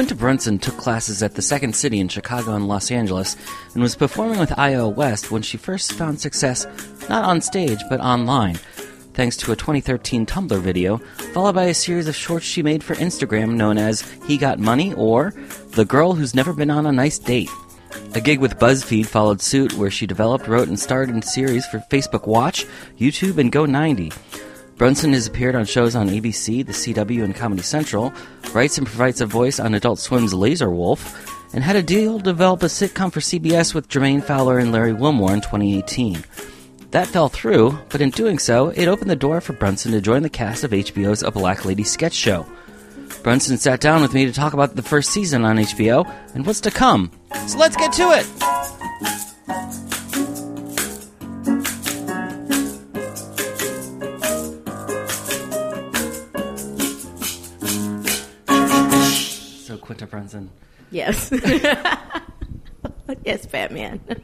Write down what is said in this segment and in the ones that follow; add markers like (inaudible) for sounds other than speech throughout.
Quinta Brunson took classes at the Second City in Chicago and Los Angeles and was performing with iOWest when she first found success not on stage but online, thanks to a 2013 Tumblr video, followed by a series of shorts she made for Instagram known as He Got Money or The Girl Who's Never Been on a Nice Date. A gig with BuzzFeed followed suit where she developed, wrote, and starred in series for Facebook Watch, YouTube, and Go90. Brunson has appeared on shows on ABC, The CW, and Comedy Central, writes and provides a voice on Adult Swim's Lazor Wulf, and had a deal to develop a sitcom for CBS with Jermaine Fowler and Larry Wilmore in 2018. That fell through, but in doing so, it opened the door for Brunson to join the cast of HBO's A Black Lady sketch show. Brunson sat down with me to talk about the first season on HBO and what's to come. So let's get to it! Quinta Brunson, Yes. (laughs) yes, Batman. (laughs)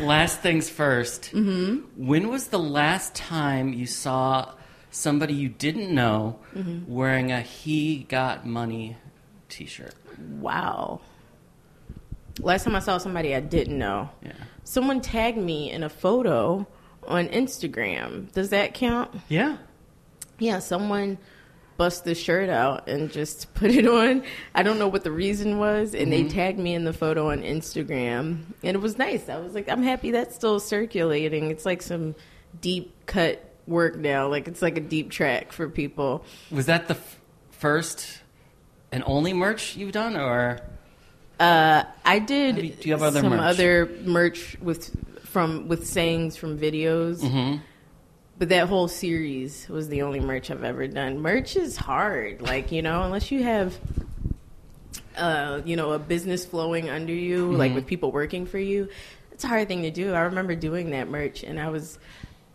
last things 1st Mm-hmm. When was the last time you saw somebody you didn't know wearing a He Got Money t shirt? wow. Last time I saw somebody I didn't know, Yeah. someone tagged me in a photo on Instagram. Does that count? Yeah. Yeah, someone bust the shirt out and just (laughs) put it on. I don't know what the reason was, and they tagged me in the photo on Instagram, and it was nice. I was like, I'm happy that's still circulating. It's like some deep cut work now. Like it's like a deep track for people. Was that the f- first and only merch you've done, or Uh, I did you- do you have other some merch? other merch with from with sayings from videos. Mm-hmm. But that whole series was the only merch I've ever done. Merch is hard, like you know, unless you have, uh, you know, a business flowing under you, like Mm-hmm. with people working for you. It's a hard thing to do. I remember doing that merch, and I was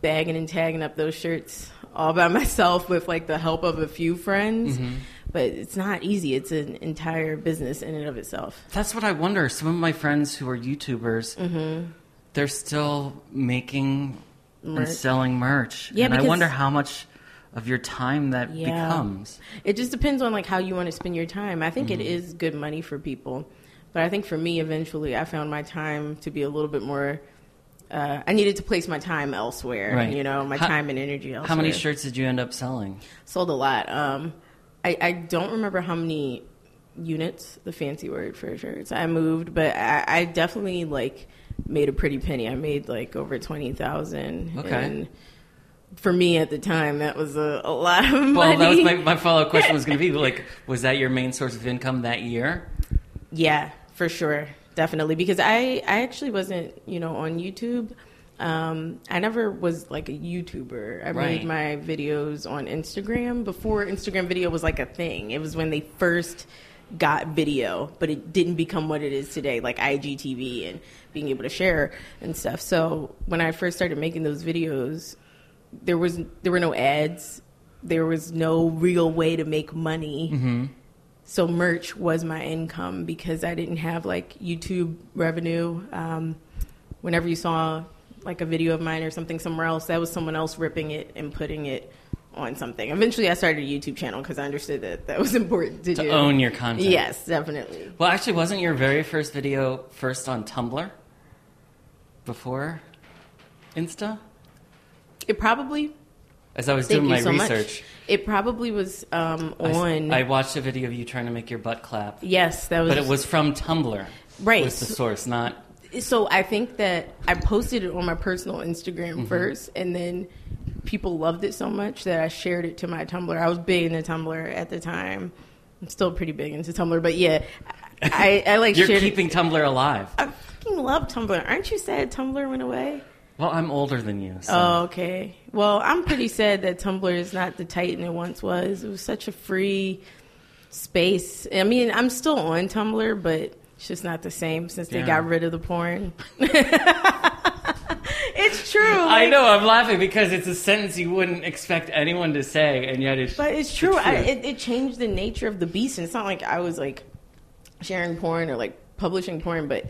bagging and tagging up those shirts all by (laughs) myself with like the help of a few friends. Mm-hmm. But it's not easy. It's an entire business in and of itself. that's what I wonder. Some of my friends who are YouTubers, Mm-hmm. they're still making and selling merch, Yeah, and I wonder how much of your time that Yeah. becomes. It just depends on like how you want to spend your time. I think it Mm-hmm. is good money for people, but I think for me, eventually, I found my time to be a little bit more. Uh, I needed to place my time elsewhere. Right. You know, my How- time and energy elsewhere. How many shirts did you end up selling? Sold a lot. Um, I, I don't remember how many units, the fancy word for shirts, I moved, but I, I definitely like made a pretty penny. I made like over twenty thousand. Okay. And for me at the time, that was a, a lot of money. Well, that was my, my follow up question was going to be (laughs) like, was that your main source of income that year? Yeah, for sure, definitely. Because I, I actually wasn't, you know, on YouTube. Um, I never was like a YouTuber. I Right. made my videos on Instagram before Instagram video was like a thing. It was when they first got video, but it didn't become what it is today, like IGTV and being able to share and stuff. So when I first started making those videos, there was there were no ads. There was no real way to make money. So merch was my income because I didn't have like YouTube revenue. Um, whenever you saw like a video of mine or something somewhere else, that was someone else ripping it and putting it on something. Eventually, I started a YouTube channel because I understood that that was (laughs) important to, To do. own your content. Yes, definitely. Well, actually, wasn't your very first video first on Tumblr before Insta? It probably. As I was Thank doing my so research, much. It probably was um, I on. I, watched a video of you trying to make your butt clap, yes, that was. but it was from Tumblr. Right. Was the source, not so I think that I posted it on my personal Instagram Mm-hmm. first, and then people loved it so much that I shared it to my Tumblr. I was big into Tumblr at the time. I'm still pretty big into Tumblr, but yeah, I, I like (laughs) You're keeping It. Tumblr alive. I fucking love Tumblr. Aren't you sad Tumblr went away? Well, I'm older than you. So. Oh, okay. Well, I'm pretty sad that Tumblr is not the titan it once was. It was such a free space. I mean, I'm still on Tumblr, but it's just not the same since they got rid of the porn. (laughs) true. I know. I'm laughing because it's a sentence you wouldn't expect anyone to say, and yet it's. But it's true. the I, it, it changed the nature of the beast, and it's not like I was like sharing porn or like publishing porn, but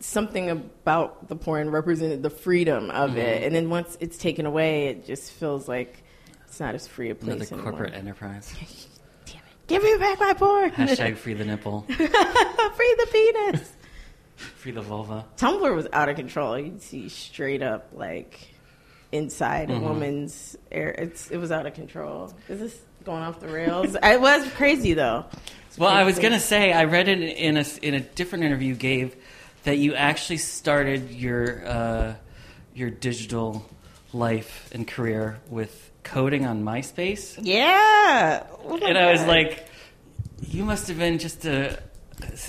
something about the porn represented the freedom of Mm-hmm. it. And then once it's taken away, it just feels like it's not as free a Another place anymore. corporate enterprise. (laughs) Damn it! Give me back my porn. Hashtag (laughs) free the nipple, (laughs) free the penis. Free the vulva. Tumblr was out of control. You'd see straight up like inside Mm-hmm. a woman's air. It's it was out of control. Is this going off the rails? (laughs) it was crazy though. It's Well, I was gonna say I read it in a in a different interview you gave that you actually started your uh, your digital life and career with coding on MySpace, Yeah. Oh and I was like, you must have been just a,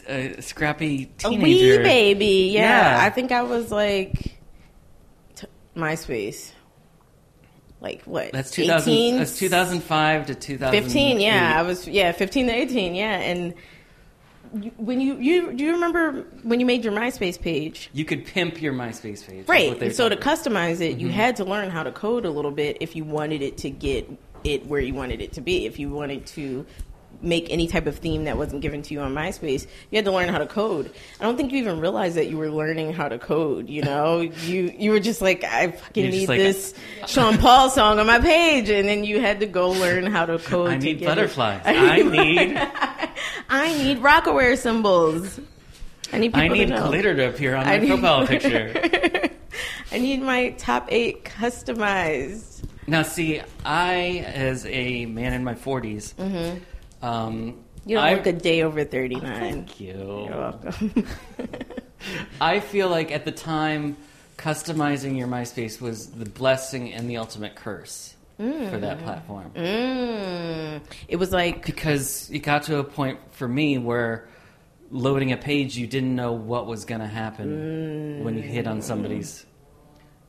a scrappy teenager. a wee baby. Yeah. Yeah. I think I was like t- MySpace. Like what? That's 2000, 18? that's 2005 to 2015. yeah i was yeah 15 to 18 yeah and when you you do you remember when you made your myspace page You could pimp your MySpace page. Right so to about. customize it Mm-hmm. you had to learn how to code a little bit if you wanted it to get it where you wanted it to be if you wanted to make any type of theme that wasn't given to you on myspace you had to learn how to code i don't think you even realized that you were learning how to code you know (laughs) you you were just like i fucking You're need like- this sean paul song on my page and then you had to go learn how to (laughs) code I to need butterflies. I need I need Rocawear symbols. I need people I need to glitter to appear on (laughs) my profile picture. I need my top eight customized. Now, see, I, as a man in my 40s, um. You don't I, look a day over 39. Thank you. You're welcome. (laughs) I feel like at the time, customizing your MySpace was the blessing and the ultimate curse for that platform. mm. It was like, Because it got to a point for me where loading a page, you didn't know what was going to happen when you hit on somebody's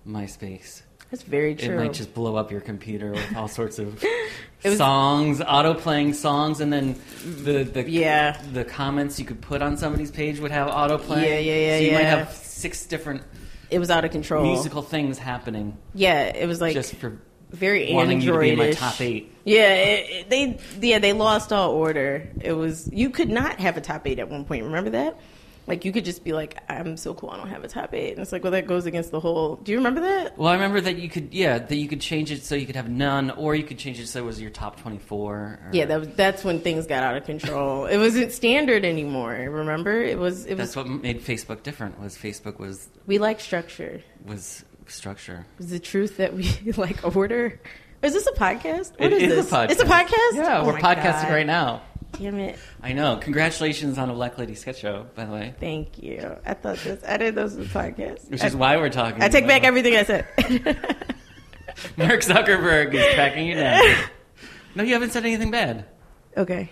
MySpace. That's very It might just blow up your computer with all sorts of (laughs) was- songs, auto playing songs, and then the the Yeah. the comments you could put on somebody's page would have auto play. Yeah, yeah, yeah, So you might have six different it was out of control. musical things happening Yeah, it was like just for very wanting you to be in my top eight. Yeah, it, it- they yeah they lost all order. It was you could not have a top eight at one point. Remember that? Like you could just be like, I'm so cool, I don't have a top eight, and it's like, well, that goes against the whole. Do you remember that? Well, I remember that you could, yeah, that you could change it so you could have none, or you could change it so it was your top twenty-four. Or, Yeah, that was, that's when things got out of control. it wasn't standard anymore. Remember, it was. It was. that's what made Facebook different. Was Facebook was we like structure. was structure. Is the truth that we (laughs) like order? Is this a podcast? What It is is this? a podcast. It's a podcast. Yeah, Oh we're podcasting God. right now. Damn it! I know. Congratulations on a Black Lady sketch show, by the way. Thank you. I thought this. I this was a podcast. Which I, is why we're talking. I take back everything I said. (laughs) Mark Zuckerberg is tracking you down. (laughs) No, you haven't said anything bad. okay.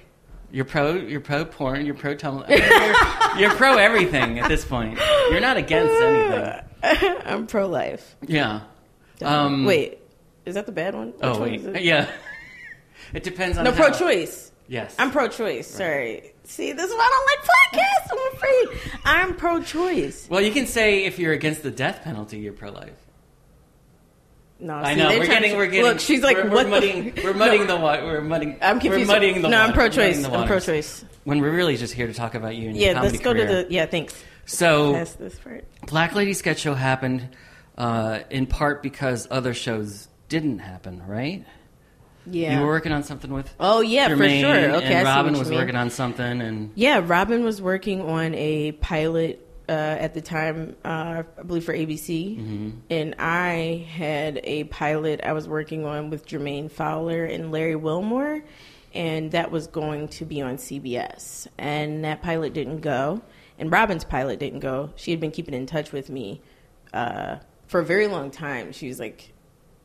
You're pro. You're pro porn. You're pro Tumblr. You're, you're pro everything at this point. You're not against (laughs) anything. I'm pro life. Yeah. Um, Wait, is that the bad one? Which Oh one wait. it? Yeah. It depends on. No, how- pro choice. Yes. I'm pro choice. Sorry. See, this is why I don't like podcasts. I'm afraid. I'm pro choice. Well, you can say if you're against the death penalty, you're pro life. No, I see, know we're getting to- we're getting. Look, she's like, we're, what we're the muddying, f- (laughs) we're muddying No, the water. We're muddying. I'm confused. We're muddying the no, water. I'm pro-choice. I'm pro-choice. When we're really just here to talk about you and your Yeah, comedy let's go career. to the. Yeah, thanks. So Pass this part. Black Lady Sketch Show happened uh, in part because other shows didn't happen, right? Yeah. You were working on something with oh yeah, for sure. Okay, and Robin was mean. working on something, and Yeah, Robin was working on a pilot uh, at the time, uh, I believe for ABC, Mm-hmm. and I had a pilot I was working on with Jermaine Fowler and Larry Wilmore, and that was going to be on CBS. And that pilot didn't go, and Robin's pilot didn't go. She had been keeping in touch with me uh, for a very long time. She was like,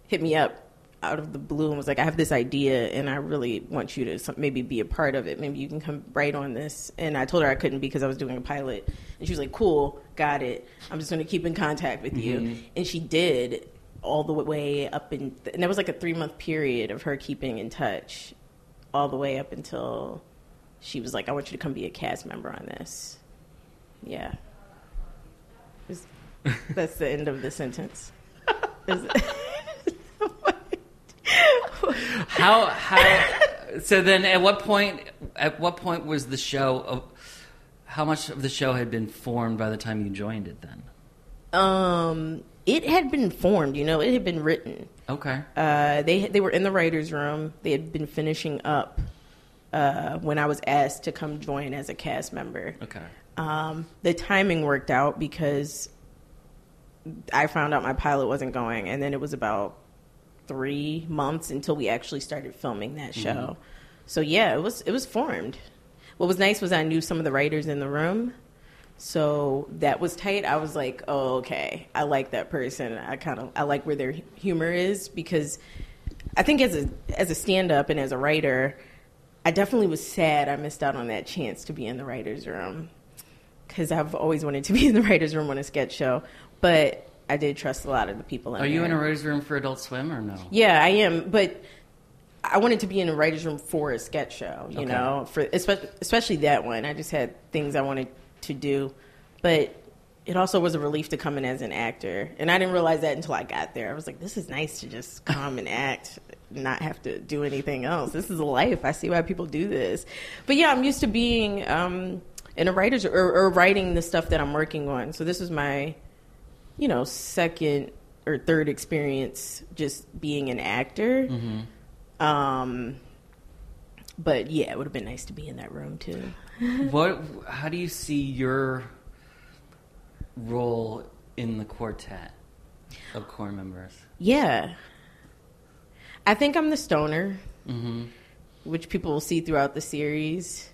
hit me up out of the blue and was like, I have this idea and I really want you to maybe be a part of it. Maybe you can come right on this. And I told her I couldn't because I was doing a pilot. And she was like, cool, got it. I'm just going to keep in contact with you. Mm-hmm. And she did all the way up in, and that was like a three month period of her keeping in touch all the way up until she was like, I want you to come be a cast member on this. Yeah. That's the end of the sentence. (laughs) how how so then at what point at what point was the show of how much of the show had been formed by the time you joined it then um, it had been formed. You know, it had been written. okay Uh, they they were in the writers' room. They had been finishing up uh, when I was asked to come join as a cast member. okay Um, the timing worked out because I found out my pilot wasn't going, and then it was about three months until we actually started filming that mm-hmm. show. So yeah, it was it was formed. What was nice was I knew some of the writers in the room, so that was tight. I was like, oh okay, I like that person. I kind of I like where their humor is because I think as a as a stand up and as a writer, I definitely was sad I missed out on that chance to be in the writers room because I've always wanted to be in the (laughs) writers room on a sketch show, but I did trust a lot of the people. In are you there. in a writer's room for adult swim or no Yeah, I am, but I wanted to be in a writers room for a sketch show. You Okay. know, for especially, especially that one. I just had things I wanted to do, but it also was a relief to come in as an actor, and I didn't realize that until I got there. I was like, "This is nice to just come and act, not have to do anything else. This is life. I see why people do this." But yeah, I'm used to being um, in a writers or, or writing the stuff that I'm working on. So this is my you know, second or third experience just being an actor. Um, but yeah, it would have been nice to be in that room too. (laughs) what how do you see your role in the quartet of core members Yeah. I think I'm the stoner, mm-hmm. which people will see throughout the series.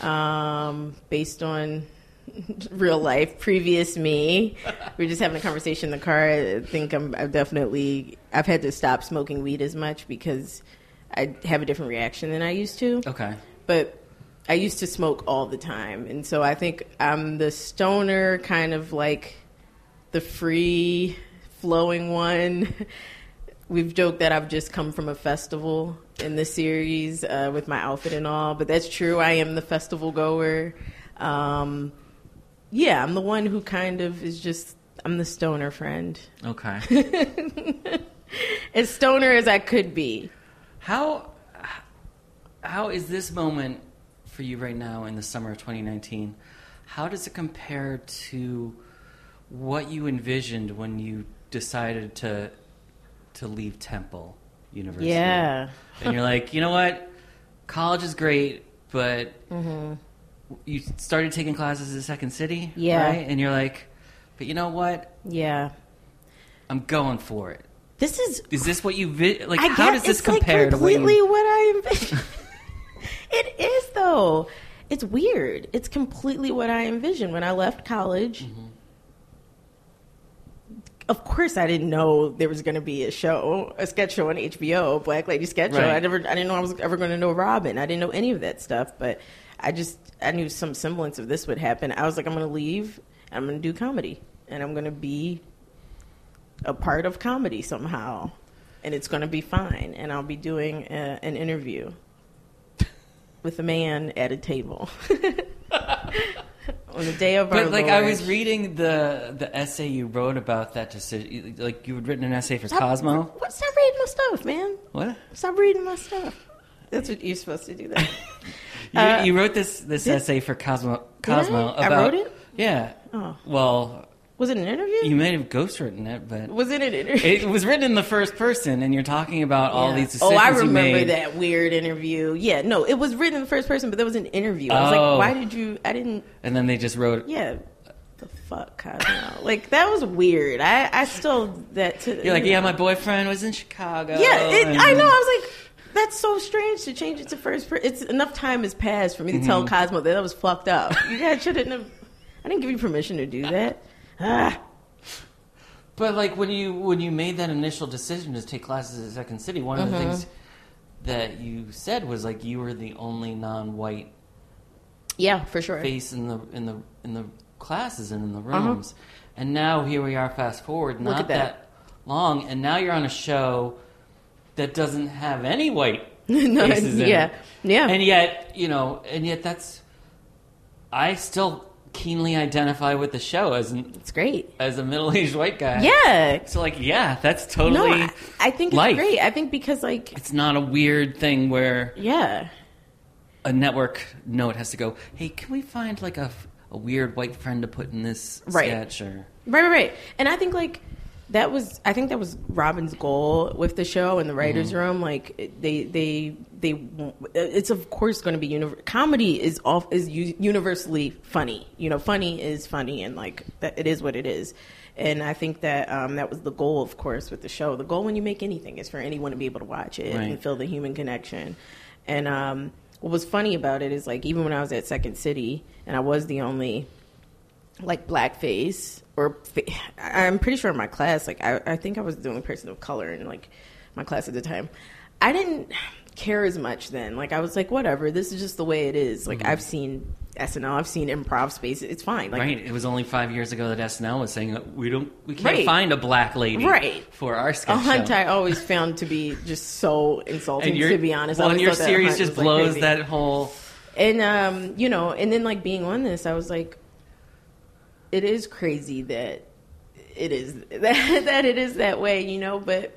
Um, based on (laughs) real life, previous me. we are just having a conversation in the car. I think I'm I've definitely I've had to stop smoking weed as much because I have a different reaction than I used to. okay but I used to smoke all the time, and so I think I'm the stoner, kind of like the free flowing one. (laughs) We've joked that I've just come from a festival in the series uh, with my outfit and all, but that's true. I am the festival goer. Um, yeah, I'm the one who kind of is just. I'm the stoner friend, okay (laughs) as stoner as I could be. How how is this moment for you right now in the summer of 2019? How does it compare to what you envisioned when you decided to to leave Temple University? Yeah. and you're like, you know what, college is great, but mm-hmm. You started taking classes at Second City, Yeah. right? And you're like, but you know what, Yeah. I'm going for it. This is Is this what you vi- like? I how does this it's like compare to what completely you? what I envisioned? (laughs) (laughs) it is though. It's weird. It's completely what I envisioned when I left college. Mm-hmm. Of course, I didn't know there was going to be a show, a sketch show on HBO, Black Lady Sketch Show. Right. I never, I didn't know I was ever going to know Robin. I didn't know any of that stuff, but I just, I knew some semblance of this would happen. I was like, I'm going to leave. I'm going to do comedy, and I'm going to be a part of comedy somehow, and it's going to be fine. And I'll be doing a, an interview with a man at a table (laughs) on the day of our But like I was reading the the essay you wrote about that decision. Like you had written an essay for Stop- Cosmo. What? Stop reading my stuff, man. What? Stop reading my stuff. That's what you're supposed to do. That. (laughs) You, Uh, you wrote this this did- essay for Cosmo. I? Cosmo I about wrote it? Yeah. Oh. Well, Was it an interview? you may have ghostwritten it, but was it an interview? it was written in the first person, and you're talking about all these decisions Oh, I you remember that weird interview. Yeah, no, it was written in the first person, but there was an interview. I was Oh. like, why did you? I didn't. And then they just wrote. Yeah, the fuck, Cosmo. like that was weird. I I still that to. You're like, yeah, my boyfriend was in Chicago. Yeah, it, and- I know. I was like, that's so strange to change it to first person. It's enough time has passed for me to Mm-hmm. tell Cosmo that that was fucked up. You guys shouldn't have. I didn't give you permission to do that. Ah, But like when you when you made that initial decision to take classes at Second City, one of the Mm-hmm. things that you said was like you were the only non-white yeah, for sure. face in the in the in the classes and in the Uh-huh. rooms. And now here we are, fast forward, not at that. long, and now you're on a show that doesn't have any white (laughs) No, faces in yeah, it. yeah. And yet, you know, and yet that's I still keenly identify with the show as an, It's great. as a middle aged white guy. Yeah. So like, yeah, that's No, totally. I, I think it's life. great. I think because like It's not a weird thing where yeah. a network note has to go, "Hey, can we find like a, a weird white friend to put in this Right. sketch?" Or Right, right, right. And I think like that was I think that was Robin's goal with the show and the writers' Mm-hmm. room. Like they they they it's of course going to be univer- comedy is off is u- universally funny. You know, funny is funny, and like that it is what it is. And I think that um, that was the goal, of course, with the show. The goal when you make anything is for anyone to be able to watch it Right. and feel the human connection. And um, what was funny about it is like even when I was at Second City and I was the only like blackface or I'm pretty sure in my class, like I, I think I was the only person of color in like my class at the time. I didn't care as much then. Like I was like, whatever, this is just the way it is. Like I've seen SNL, I've seen improv space. It's fine. Like right, it was only five years ago that SNL was saying we don't, we can't Right. find a black lady Right. for our sketch a hunt show. I always found to be just so (laughs) insulting. to be honest, well, and your series just was, like, blows that whole. and um, you know, and then like being on this, I was like, it is crazy that it is that (laughs) that it is that way, you know. But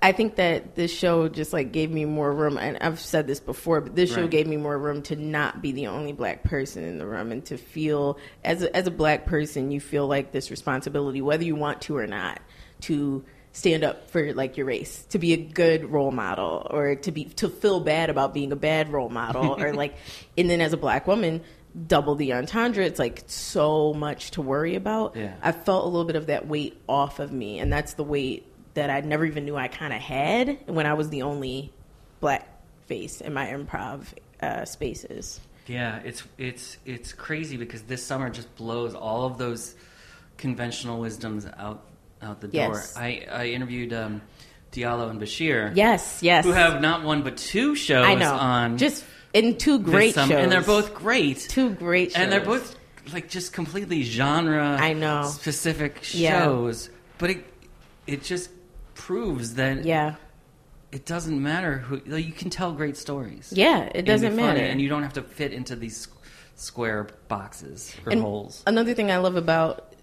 I think that this show just like gave me more room, and I've said this before, but this show Right. gave me more room to not be the only black person in the room, and to feel as a, as a black person, you feel like this responsibility, whether you want to or not, to stand up for like your race to be a good role model or to be to feel bad about being a bad role model or (laughs) like and then as a black woman double the entendre it's like so much to worry about Yeah. i felt a little bit of that weight off of me and that's the weight that i never even knew i kind of had when i was the only black face in my improv uh, spaces Yeah, it's it's it's crazy because this summer just blows all of those conventional wisdoms out out the door. Yes. I I interviewed um, Diallo and Bashir, yes yes who have not one but two shows i know on just in two great shows and they're both great. two great shows and they're both like just completely genre I know. specific Yeah. shows but it it just proves that yeah it doesn't matter who like, you can tell great stories yeah it doesn't matter and you don't have to fit into these square boxes or And holes Another thing I love about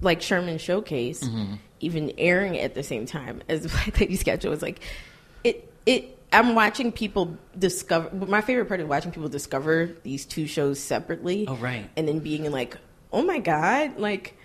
like Sherman Showcase, Mm-hmm. even airing at the same time as (laughs) Black Lady Sketch Show is like it it. I'm watching people discover. My favorite part is watching people discover these two shows separately. Oh, right. and then being like, oh my god, like.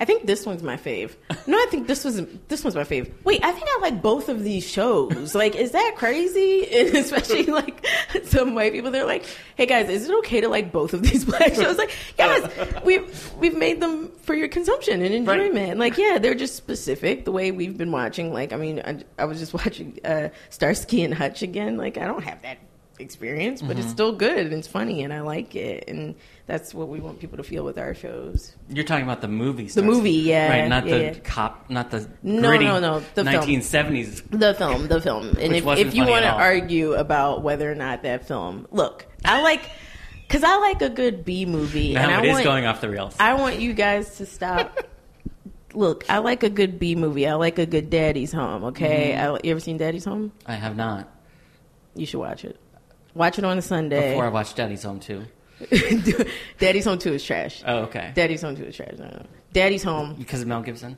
I think this one's my fave. No, I think this was this one's my fave. Wait, I think I like both of these shows. Like, is that crazy? (laughs) And especially like some white people, they're like, "Hey guys, is it okay to like both of these (laughs) black shows?" Like, yes, (laughs) we've we've made them for your consumption and Right. enjoyment. Like, yeah, they're just specific the way we've been watching. Like, I mean, I, I was just watching uh, Starsky and Hutch again. Like, I don't have that experience, but Mm-hmm. it's still good and it's funny and I like it. And that's what we want people to feel with our shows. you're talking about the movie The movie, yeah, right not yeah, the yeah. cop not the No, gritty no, no, the film. 1970s The film, the film. And if, if you want to argue about whether or not that film, look, I like, because I like a good B movie. now and I it is want, going off the rails I want you guys to stop. (laughs) Look, I like a good B movie. I like a good Daddy's Home. Okay, Mm-hmm. I, you ever seen Daddy's Home? I have not You should watch it. Watch it on a Sunday. before I watch Daddy's Home too (laughs) Daddy's Home Two is trash. oh okay Daddy's Home Two is trash. No. Daddy's Home, because of Mel Gibson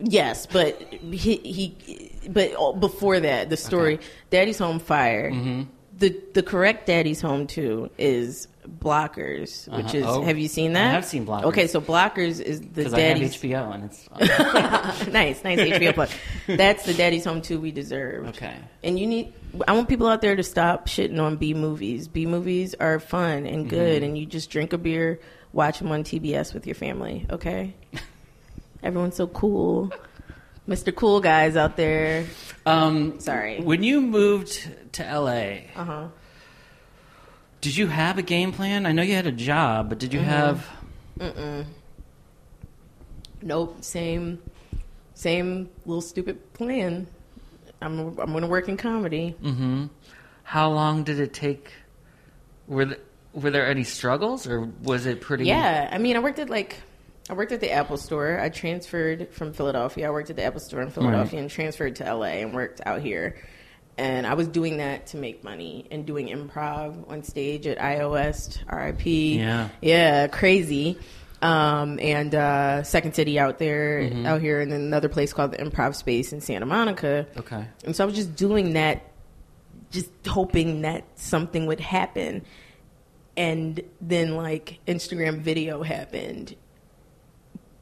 yes, but he, he but oh, before that, the story Okay. Daddy's Home Fire. Mm-hmm. The the correct Daddy's Home Two is Blockers, which Uh-huh. is Oh, have you seen that? I have seen Blockers. Okay, so Blockers is the because I have Daddy's HBO and it's (laughs) nice, nice HBO (laughs) plug. That's the Daddy's Home 2 we deserve. okay And you need, I want people out there to stop shitting on B movies. B movies are fun and Mm-hmm. good, and you just drink a beer, watch them on TBS with your family, okay? (laughs) Everyone's so cool. Mr. Cool Guys out there. Um, Sorry. When you moved to LA, Uh huh. Did you have a game plan? I know you had a job, but did you have? Nope. Same, same little stupid plan. I'm, I'm going to work in comedy. Mm-hmm. How long did it take? Were were there any struggles, or was it pretty? Yeah, I mean, I worked at like, I worked at the Apple Store. I transferred from Philadelphia. I worked at the Apple Store in Philadelphia and transferred to LA and worked out here. And I was doing that to make money and doing improv on stage at iOWest, RIP. Yeah. Yeah, crazy. Um, and uh, Second City out there, Mm-hmm. out here, and then another place called the Improv Space in Santa Monica. Okay. And so I was just doing that, just hoping that something would happen. And then, like, Instagram video happened.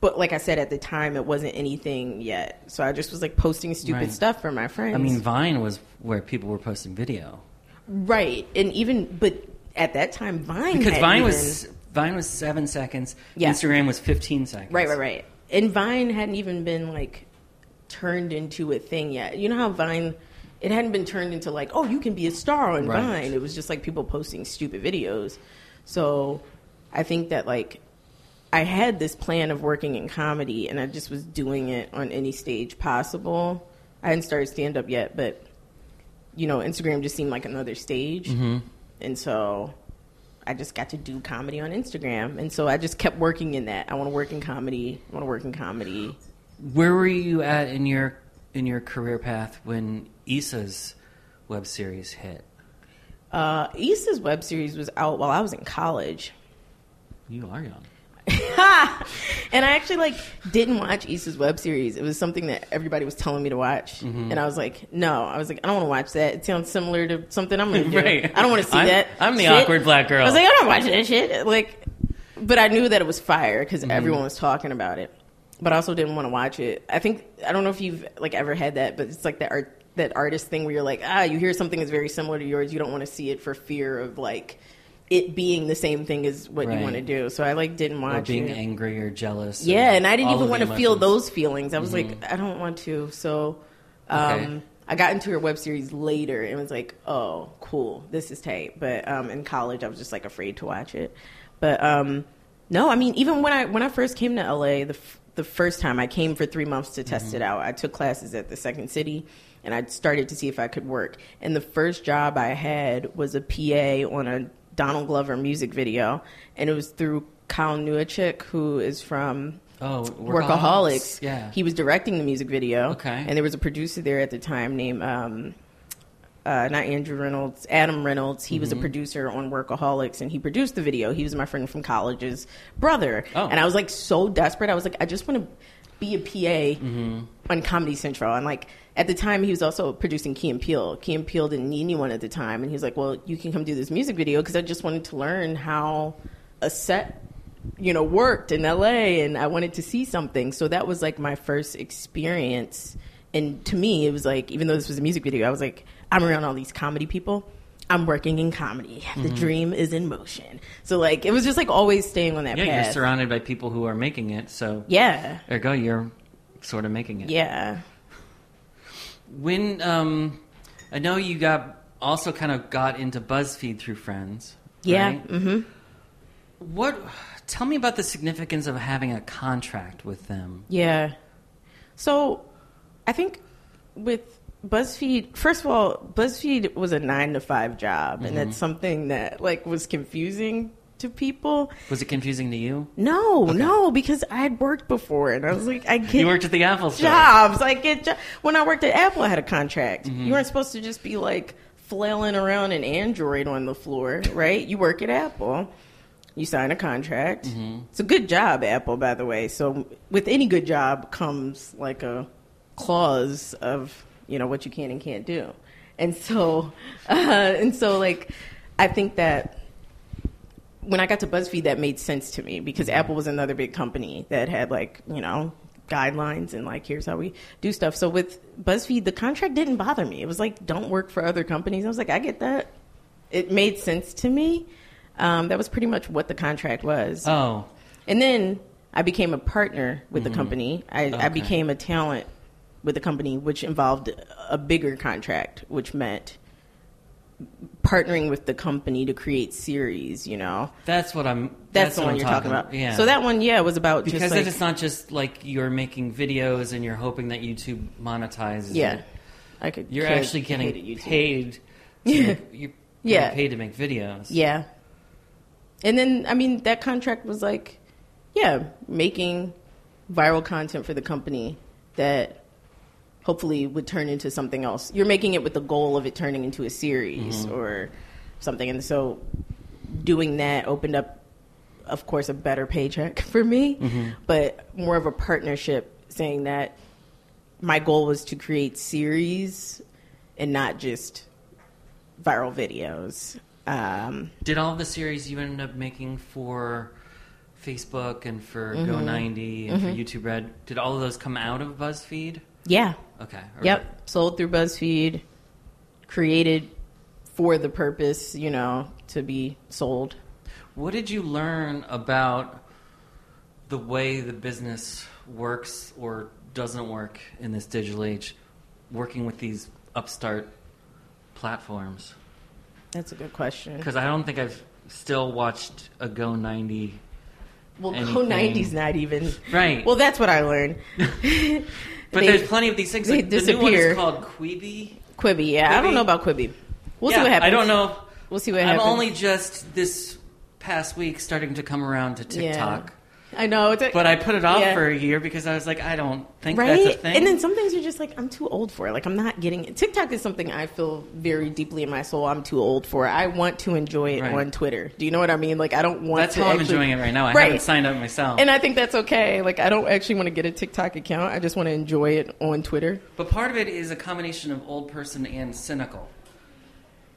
But like I said at the time, it wasn't anything yet. So I just was like posting stupid Right. stuff for my friends. I mean, Vine was where people were posting video right. And even, but at that time, Vine because Vine even- was Vine was seven seconds. Yeah. Instagram was fifteen seconds. Right, right, right. And Vine hadn't even been like turned into a thing yet. You know how Vine it hadn't been turned into like, oh, you can be a star on Right. Vine. It was just like people posting stupid videos. So I think that like I had this plan of working in comedy and I just was doing it on any stage possible. I hadn't started stand up yet, but you know, Instagram just seemed like another stage. And so I just got to do comedy on Instagram. And so I just kept working in that. I want to work in comedy. I want to work in comedy. Where were you at in your in your career path when Issa's web series hit? Uh, Issa's web series was out while I was in college. You are young. (laughs) and I actually like didn't watch Issa's web series. It was something that everybody was telling me to watch, Mm-hmm. and I was like, no. I was like, I don't want to watch that. It sounds similar to something I'm gonna (laughs) do. Right. I don't want to see I'm- that. I'm the shit. awkward black girl. I was like, I don't watch that shit. Like, but I knew that it was fire because Mm-hmm. everyone was talking about it. But I also didn't want to watch it. I think I don't know if you've like ever had that, but it's like that art that artist thing where you're like, ah, you hear something that's very similar to yours, you don't want to see it for fear of like it being the same thing as what Right. you want to do. So I like didn't watch Or being it. angry or jealous. Yeah, and I didn't even want to feel emotions. Mm-hmm. those feelings. I was like, I don't want to. So um, Okay. I got into her web series later and was like, oh, cool, this is tight. But um, in college, I was just like afraid to watch it. But um, no, I mean, even when I when I first came to LA, the f- the first time I came for three months to test Mm-hmm. it out, I took classes at the Second City. And I started to see if I could work. And the first job I had was a PA on a Donald Glover music video, and it was through Kyle Newacheck, who is from Oh, Workaholics. Yeah. He was directing the music video. Okay. And there was a producer there at the time named, um, uh, not Andrew Reynolds, Adam Reynolds. He Mm-hmm. was a producer on Workaholics and he produced the video. He was my friend from college's brother. Oh. And I was like so desperate. I was like, I just want to be a PA Mm-hmm. on Comedy Central. And like, at the time, he was also producing Key and Peele. Key and Peele didn't need anyone at the time. And he was like, well, you can come do this music video because I just wanted to learn how a set you know, worked in LA and I wanted to see something. So that was like my first experience. And to me, it was like, even though this was a music video, I was like, I'm around all these comedy people. I'm working in comedy. The mm-hmm. dream is in motion. So like, it was just like always staying on that yeah, path. you're surrounded by people who are making it, so yeah. ergo you're sort of making it. Yeah. When um, I know you got also kind of got into BuzzFeed through friends. Yeah. right? hmm What? Tell me about the significance of having a contract with them. Yeah. So I think with BuzzFeed, first of all, BuzzFeed was a nine to five job, and that's something that like was confusing to people. Was it confusing to you? No, no, because I had worked before, and I was like, I get You worked at the Apple Store. jobs. I get jo- when I worked at Apple, I had a contract. Mm-hmm. You weren't supposed to just be like flailing around an Android on the floor, right? You work at Apple. You sign a contract. Mm-hmm. It's a good job, Apple, by the way. So with any good job comes like a clause of you know what you can and can't do, and so (laughs) uh, and so like I think that when I got to BuzzFeed, that made sense to me because Apple was another big company that had like you know guidelines and like here's how we do stuff. So with BuzzFeed, the contract didn't bother me. It was like don't work for other companies. I was like, I get that. It made sense to me. Um, that was pretty much what the contract was. Oh, And then I became a partner with the company. I, I became a talent with the company, which involved a bigger contract, which meant partnering with the company to create series. You know, that's what I'm. that's, the what one you're talking about. Yeah. So that one, yeah, was about because like it's not just like you're making videos and you're hoping that YouTube monetizes. yeah, it. I could. You're could actually getting hate it, YouTube. paid. To make, (laughs) you're Yeah. getting paid to make videos. Yeah. And then, I mean, that contract was like, yeah, making viral content for the company that hopefully would turn into something else. You're making it with the goal of it turning into a series or something, and so doing that opened up, of course, a better paycheck (laughs) for me, but more of a partnership. Saying that my goal was to create series and not just viral videos. Um, Did all the series you ended up making for Facebook and for Mm-hmm. Go90 and for YouTube Red, did all of those come out of BuzzFeed? Yeah, Okay. Yep. Sold through BuzzFeed, created for the purpose, you know, to be sold. What did you learn about the way the business works or doesn't work in this digital age, working with these upstart platforms? That's a good question. Because I don't think I've still watched a Go90. Well, anything- Go 90's not even. Right. Well, that's what I learned. (laughs) But They- there's plenty of these things. they Like the new one is called Quibi. Quibi, yeah. I don't know about Quibi. We'll Yeah, see what happens. I don't know. We'll see what happens. I'm only just this past week starting to come around to TikTok. I know. It's a, But I put it off Yeah. for a year because I was like, I don't think right? that's a thing. And then some things you're just like, I'm too old for it. Like, I'm not getting it. TikTok is something I feel very deeply in my soul. I'm too old for. It. I want to enjoy it Right. on Twitter. Do you know what I mean? Like, I don't want that's to how I'm actually- enjoying it right now. I Right. haven't signed up myself. And I think that's okay. Like, I don't actually want to get a TikTok account. I just want to enjoy it on Twitter. but part of it is a combination of old person and cynical.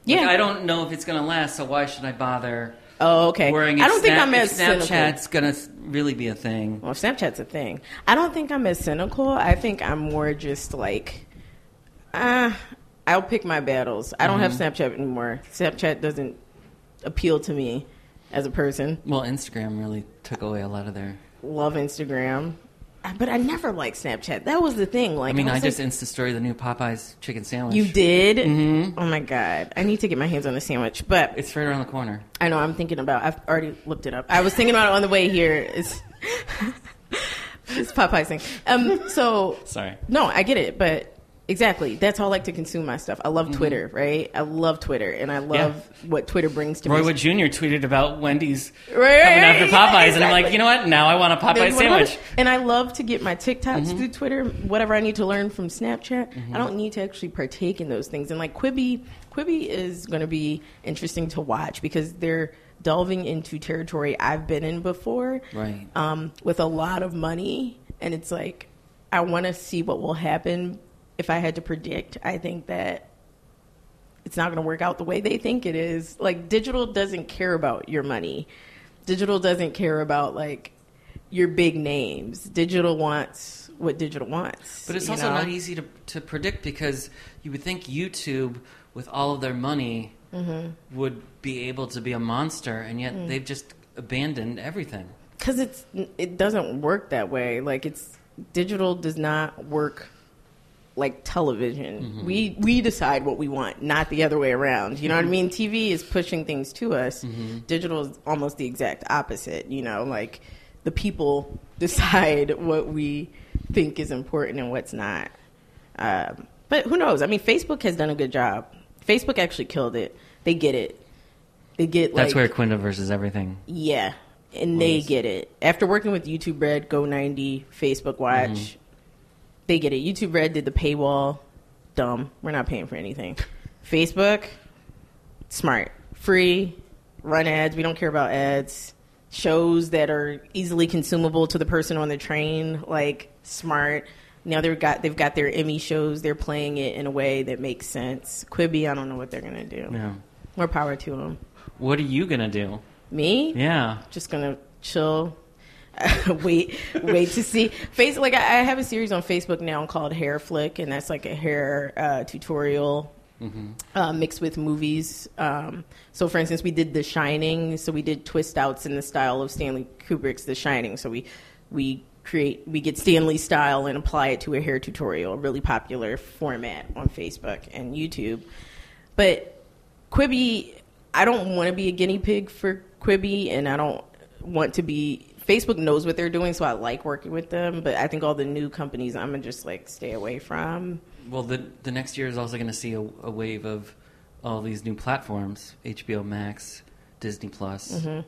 Like, Yeah. I don't know if it's going to last, so why should I bother Oh, okay. worrying I don't think I'm as cynical. Snapchat's going to really be a thing. Well, Snapchat's a thing. I don't think I'm as cynical. I think I'm more just like, ah, I'll pick my battles. I don't have Mm-hmm. Snapchat anymore. Snapchat doesn't appeal to me as a person. Well, Instagram really took away a lot of their. Love Instagram, Uh, but I never liked Snapchat. That was the thing. Like, I mean, I, was just like, Insta story the new Popeyes chicken sandwich. you did. Mhm. Oh my god, I need to get my hands on the sandwich, but It's right around the corner. I know I'm thinking about. I've already looked it up. I was thinking about it on the way here. It's (laughs) it's Popeyes thing. Um, so Sorry. no, I get it, but exactly that's how I like to consume my stuff. I love Mm-hmm. Twitter, right? I love Twitter, and I love what Twitter brings to me. Roy me. Wood Jr. tweeted about Wendy's Right, coming after Popeyes, and I'm like, you know what? Now I want a Popeye sandwich. And I love to get my TikToks Mm-hmm. through Twitter. Whatever I need to learn from Snapchat, I don't need to actually partake in those things. And like Quibi, Quibi is going to be interesting to watch because they're delving into territory I've been in before, Right. Um, with a lot of money, and it's like I want to see what will happen. If I had to predict, I think that it's not going to work out the way they think it is. Like digital doesn't care about your money. Digital doesn't care about like your big names. Digital wants what digital wants. But it's also know? not easy to, to predict because you would think YouTube, with all of their money, Mm-hmm. would be able to be a monster, and yet they've just abandoned everything. because it's it doesn't work that way. Like it's digital does not work like television. Mm-hmm. We we decide what we want, not the other way around. You know what I Mm-hmm. mean? TV is pushing things to us. Digital is almost the exact opposite. You know, like the people (laughs) decide what we think is important and what's not. Um, but who knows? I mean, Facebook has done a good job. Facebook actually killed it. They get it. They get That's like where Quinta versus everything. yeah, and they get it. After working with YouTube Red, Go ninety, Facebook Watch, Mm-hmm. They get it. YouTube Red did the paywall. Dumb. We're not paying for anything. Facebook, smart, free, run ads. We don't care about ads. Shows that are easily consumable to the person on the train, like smart. Now they've got they've got their Emmy shows. They're playing it in a way that makes sense. Quibi, I don't know what they're gonna do. Yeah. More power to them. What are you gonna do? Me? Yeah. just gonna chill (laughs) wait wait to see. Face like I, I have a series on facebook now called hair flick and that's like a hair uh, tutorial uh, mixed with movies. Um, so for instance we did the shining so we did twist outs in the style of stanley kubrick's the shining. So we we create we get stanley style and apply it to a hair tutorial a really popular format on facebook and youtube. But Quibi, I don't want to be a guinea pig for Quibi, and I don't want to be. Facebook knows what they're doing, so I like working with them. But I think all the new companies, I'm gonna just like stay away from. Well, the the next year is also going to see a, a wave of all these new platforms: HBO Max, Disney Plus. Mm-hmm.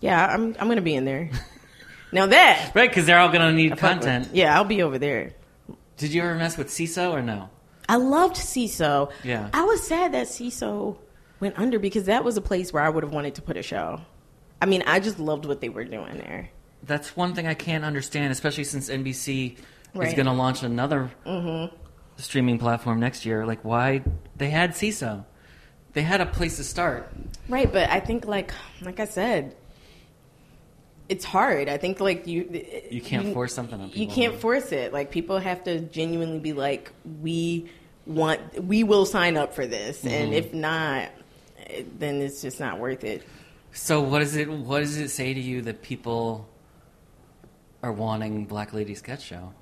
Yeah, I'm I'm gonna be in there. (laughs) now that Right, because they're all going to need I with- content. yeah, I'll be over there. Did you ever mess with Seeso or no? I loved Seeso. Yeah. I was sad that Seeso went under because that was a place where I would have wanted to put a show. I mean, I just loved what they were doing there. That's one thing I can't understand, especially since NBC is going to launch another streaming platform next year. Like, why they had Seeso? They had a place to start. Right, but I think like like I said, it's hard. I think like you You can't force something on people. You can't force it. Like people have to genuinely be like, we want, we will sign up for this, Mm-hmm. and if not, then it's just not worth it. So, what is it? What does it say to you that people are wanting Black Lady Sketch Show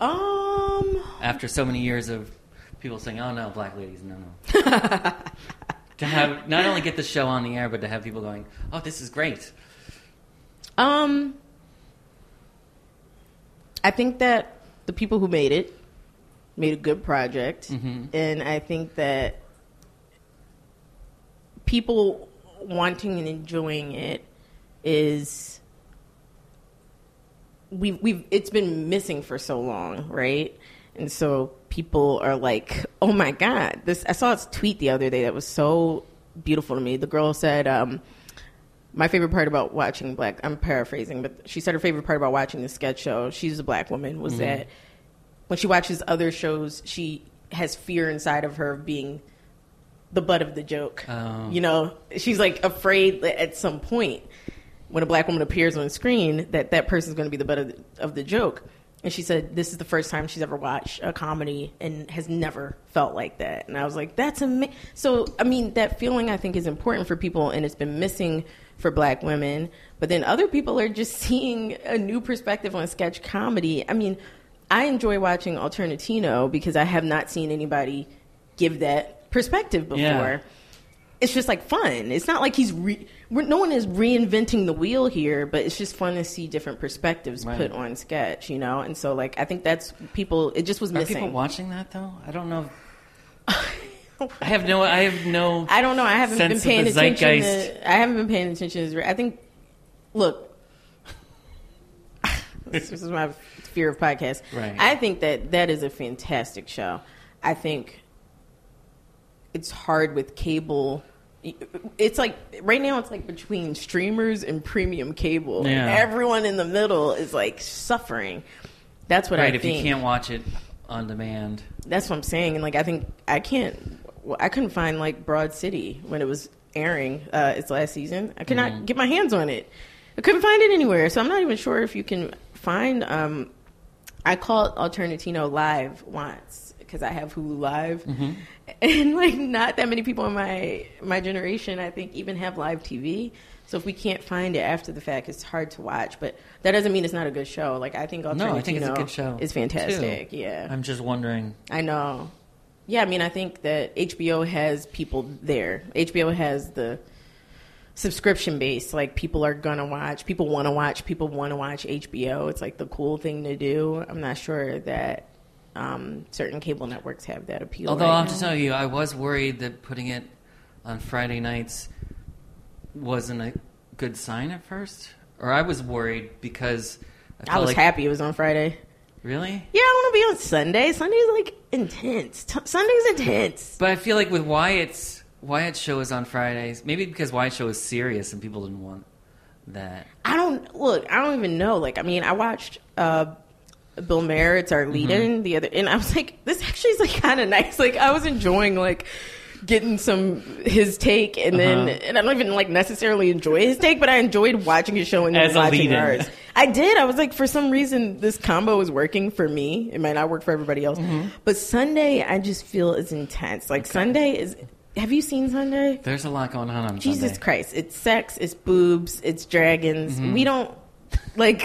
Um, after so many years of people saying, "Oh no, Black Ladies, no, no." (laughs) to have not only get the show on the air, but to have people going, "Oh, this is great." um, I think that the people who made it made a good project, Mhm. and I think that people wanting and enjoying it is we we've it's been missing for so long, right? And so people are like, "Oh my god, this!" I saw this tweet the other day that was so beautiful to me. The girl said, um, "My favorite part about watching Black." I'm paraphrasing, but she said her favorite part about watching the sketch show. She's a black woman. Was that when she watches other shows, she has fear inside of her of being the butt of the joke. Oh. You know, she's like afraid that at some point when a black woman appears on screen that that person's going to be the butt of the, of the joke. And she said this is the first time she's ever watched a comedy and has never felt like that. And I was like, that's amazing. So, I mean, that feeling I think is important for people and it's been missing for black women. But then other people are just (laughs) seeing a new perspective on sketch comedy. I mean, I enjoy watching Alternatino because I have not seen anybody give that perspective before Yeah. it's just like fun. It's not like he's re- no one is reinventing the wheel here, but it's just fun to see different perspectives Right. put on sketch, you know. And so, like, I think that's people. It just was Are missing. people watching that though? I don't know. (laughs) I have no. I have no. I don't know. I haven't been paying attention. To, I haven't been paying attention. To, I think. Look, (laughs) this is my fear of podcasts. Right. I think that that is a fantastic show. I think it's hard with cable. It's like right now. It's like between streamers and premium cable. Yeah. Everyone in the middle is like suffering. That's what right, I if think you can't watch it on demand. that's what I'm saying. And like, I think I can't. I couldn't find like Broad City when it was airing uh, its last season. I could Mm-hmm. not get my hands on it. I couldn't find it anywhere. So I'm not even sure if you can find. Um, I called Alternatino Live once because I have Hulu Live, Mm-hmm. (laughs) and like not that many people in my my generation, I think, even have live TV. So if we can't find it after the fact, it's hard to watch. But that doesn't mean it's not a good show. Like I think No, I think it's a good show. is fantastic. too. Yeah, I'm just wondering. I know. Yeah, I mean, I think that HBO has people there. HBO has the subscription base. Like, people are gonna watch. People want to watch. People want to watch HBO. It's like the cool thing to do. I'm not sure that um, certain cable networks have that appeal. Although right I'll have to tell you, I was worried that putting it on Friday nights wasn't a good sign at first, or I was worried because I, I was like, happy it was on Friday. Really? Yeah, I want to be on Sunday. Sunday's like intense. T- Sunday's intense. But I feel like with Wyatt's Wyatt's show is on Fridays. Maybe because Wyatt's show is serious and people didn't want that. I don't look. I don't even know. Like, I mean, I watched uh, Bill Maher's our lead-in the other, and I was like, this actually is like kind of nice. Like, I was enjoying like getting some his take, and then Uh-huh. and I don't even like necessarily enjoy his take, but I enjoyed watching his show and then As watching ours. I did. I was like, for some reason, this combo is working for me. It might not work for everybody else, but Sunday, I just feel is intense. Like Sunday is. Have you seen Sunday? There's a lot going on on Jesus Sunday. Christ! It's sex, it's boobs, it's dragons. Mm-hmm. We don't like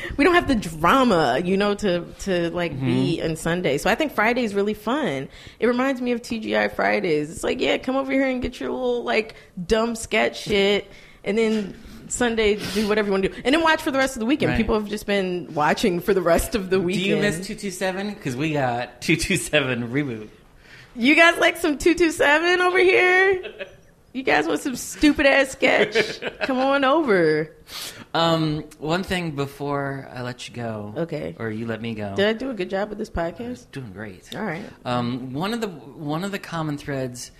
(laughs) we don't have the drama, you know, to to like Mm-hmm. be on Sunday. So I think Friday is really fun. It reminds me of TGI Fridays. It's like, yeah, come over here and get your little like dumb sketch shit, and then Sunday do whatever you want to do, and then watch for the rest of the weekend. Right. People have just been watching for the rest of the weekend. Do you miss two two seven? Because we got two two seven reboot. You guys like some two two seven over here? (laughs) You guys want some stupid ass sketch? (laughs) Come on over. Um, one thing before I let you go. Okay. Or you let me go. Did I do a good job with this podcast? Doing great. All right. Um, one of the one of the common threads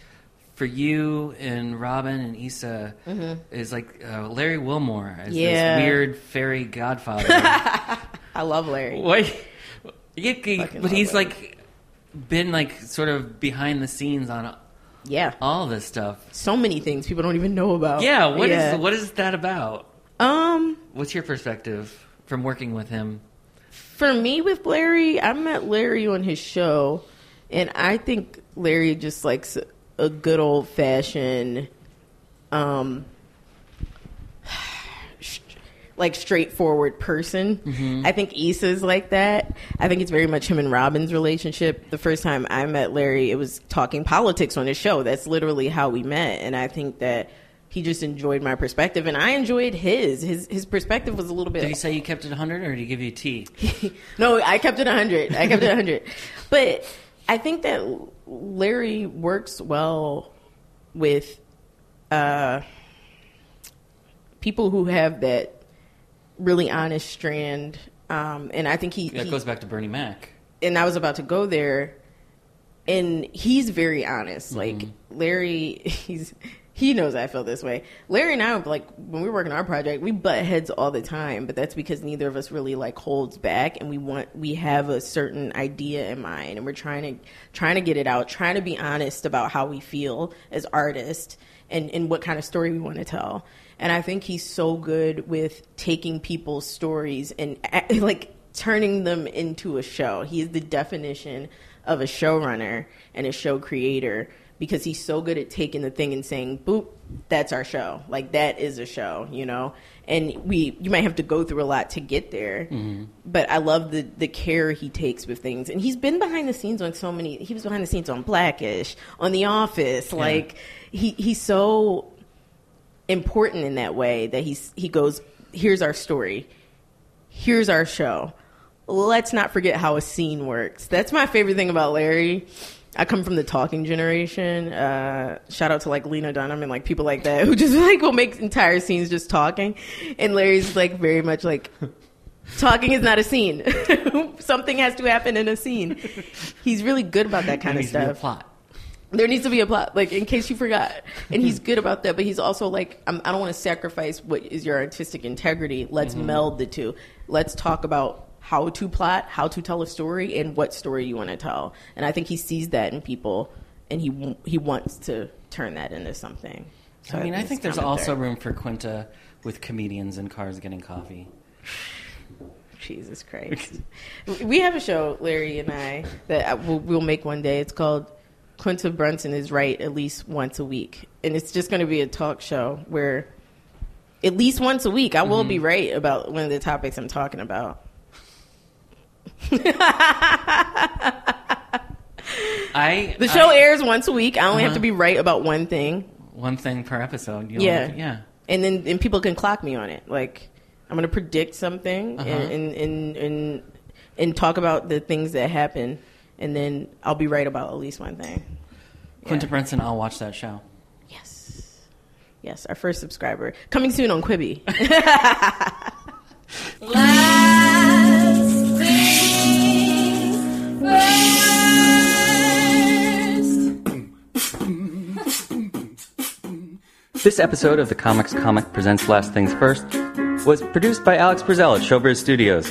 for you and Robin and Issa is like uh, Larry Wilmore as Mm-hmm. Yeah. this weird fairy godfather. (laughs) I love Larry. what? Yeah, but he's Larry. like been like sort of behind the scenes on Yeah. all this stuff. So many things people don't even know about. Yeah, what is Yeah. what is that about? Um, What's your perspective from working with him? for me with Larry, I met Larry on his show, and I think Larry just likes a good old fashioned, um, like straightforward person. I think Issa's like that. I think it's very much him and Robin's relationship. The first time I met Larry, it was talking politics on his show. That's literally how we met, and I think that. He just enjoyed my perspective, and I enjoyed his. His his perspective was a little bit. Did he say you kept it 100 or did he give you a T? (laughs) no, I kept it 100. I kept it 100. (laughs) But I think that Larry works well with uh, people who have that really honest strand. Um, and I think he, That he goes back to Bernie Mac. and I was about to go there, and he's very honest. Mm-hmm. Like Larry, (laughs) he's he knows I feel this way. Larry and I, like when we work on our project, we butt heads all the time, but that's because neither of us really like holds back, and we want we have a certain idea in mind, and we're trying to trying to get it out, trying to be honest about how we feel as artists, and and what kind of story we want to tell. And I think he's so good with taking people's stories and (laughs) like turning them into a show. He is the definition of a showrunner and a show creator because he's so good at taking the thing and saying, "Boop, that's our show." Like that is a show, you know. And we, you might have to go through a lot to get there, mm-hmm. but I love the the care he takes with things. And he's been behind the scenes on so many. He was behind the scenes on Blackish, on The Office. Like he he's so important in that way that he's he goes, "Here's our story." here's our show. Let's not forget how a scene works. That's my favorite thing about Larry. I come from the talking generation. Uh, shout out to like Lena Dunham and like people like that who (laughs) just like will make entire scenes just talking. And Larry's like very much like talking is not a scene. (laughs) Something has to happen in a scene. He's really good about that kind of needs to be a stuff plot. There needs to be a plot, like in case you forgot. And he's good about that, but he's also like, I'm, I don't want to sacrifice what is your artistic integrity. Let's mm-hmm. meld the two. Let's talk about how to plot, how to tell a story, and what story you want to tell. And I think he sees that in people, and he he wants to turn that into something. So I mean, I think there's also there. room for Quinta with comedians and cars getting coffee. Jesus Christ. we have a show, Larry and I, that I- we'll, we'll make one day. It's called Quinta Brunson is Right at least once a week. And it's just going to be a talk show where at least once a week I will be right about one of the topics I'm talking about. I The show I- airs once a week. I only have Uh-huh. to be right about one thing. one thing per episode. You Yeah. yeah. And then and people can clock me on it. Like I'm going to predict something Uh-huh. and, and, and, and, and talk about the things that happen. And then I'll be right about at least one thing. Quinta Yeah. Brunson, I'll watch that show. Yes. Yes, our first subscriber. Coming soon on Quibi. (laughs) This episode of the Comics Comic Presents Last Things First was produced by Alex Brazell at Showbiz Studios.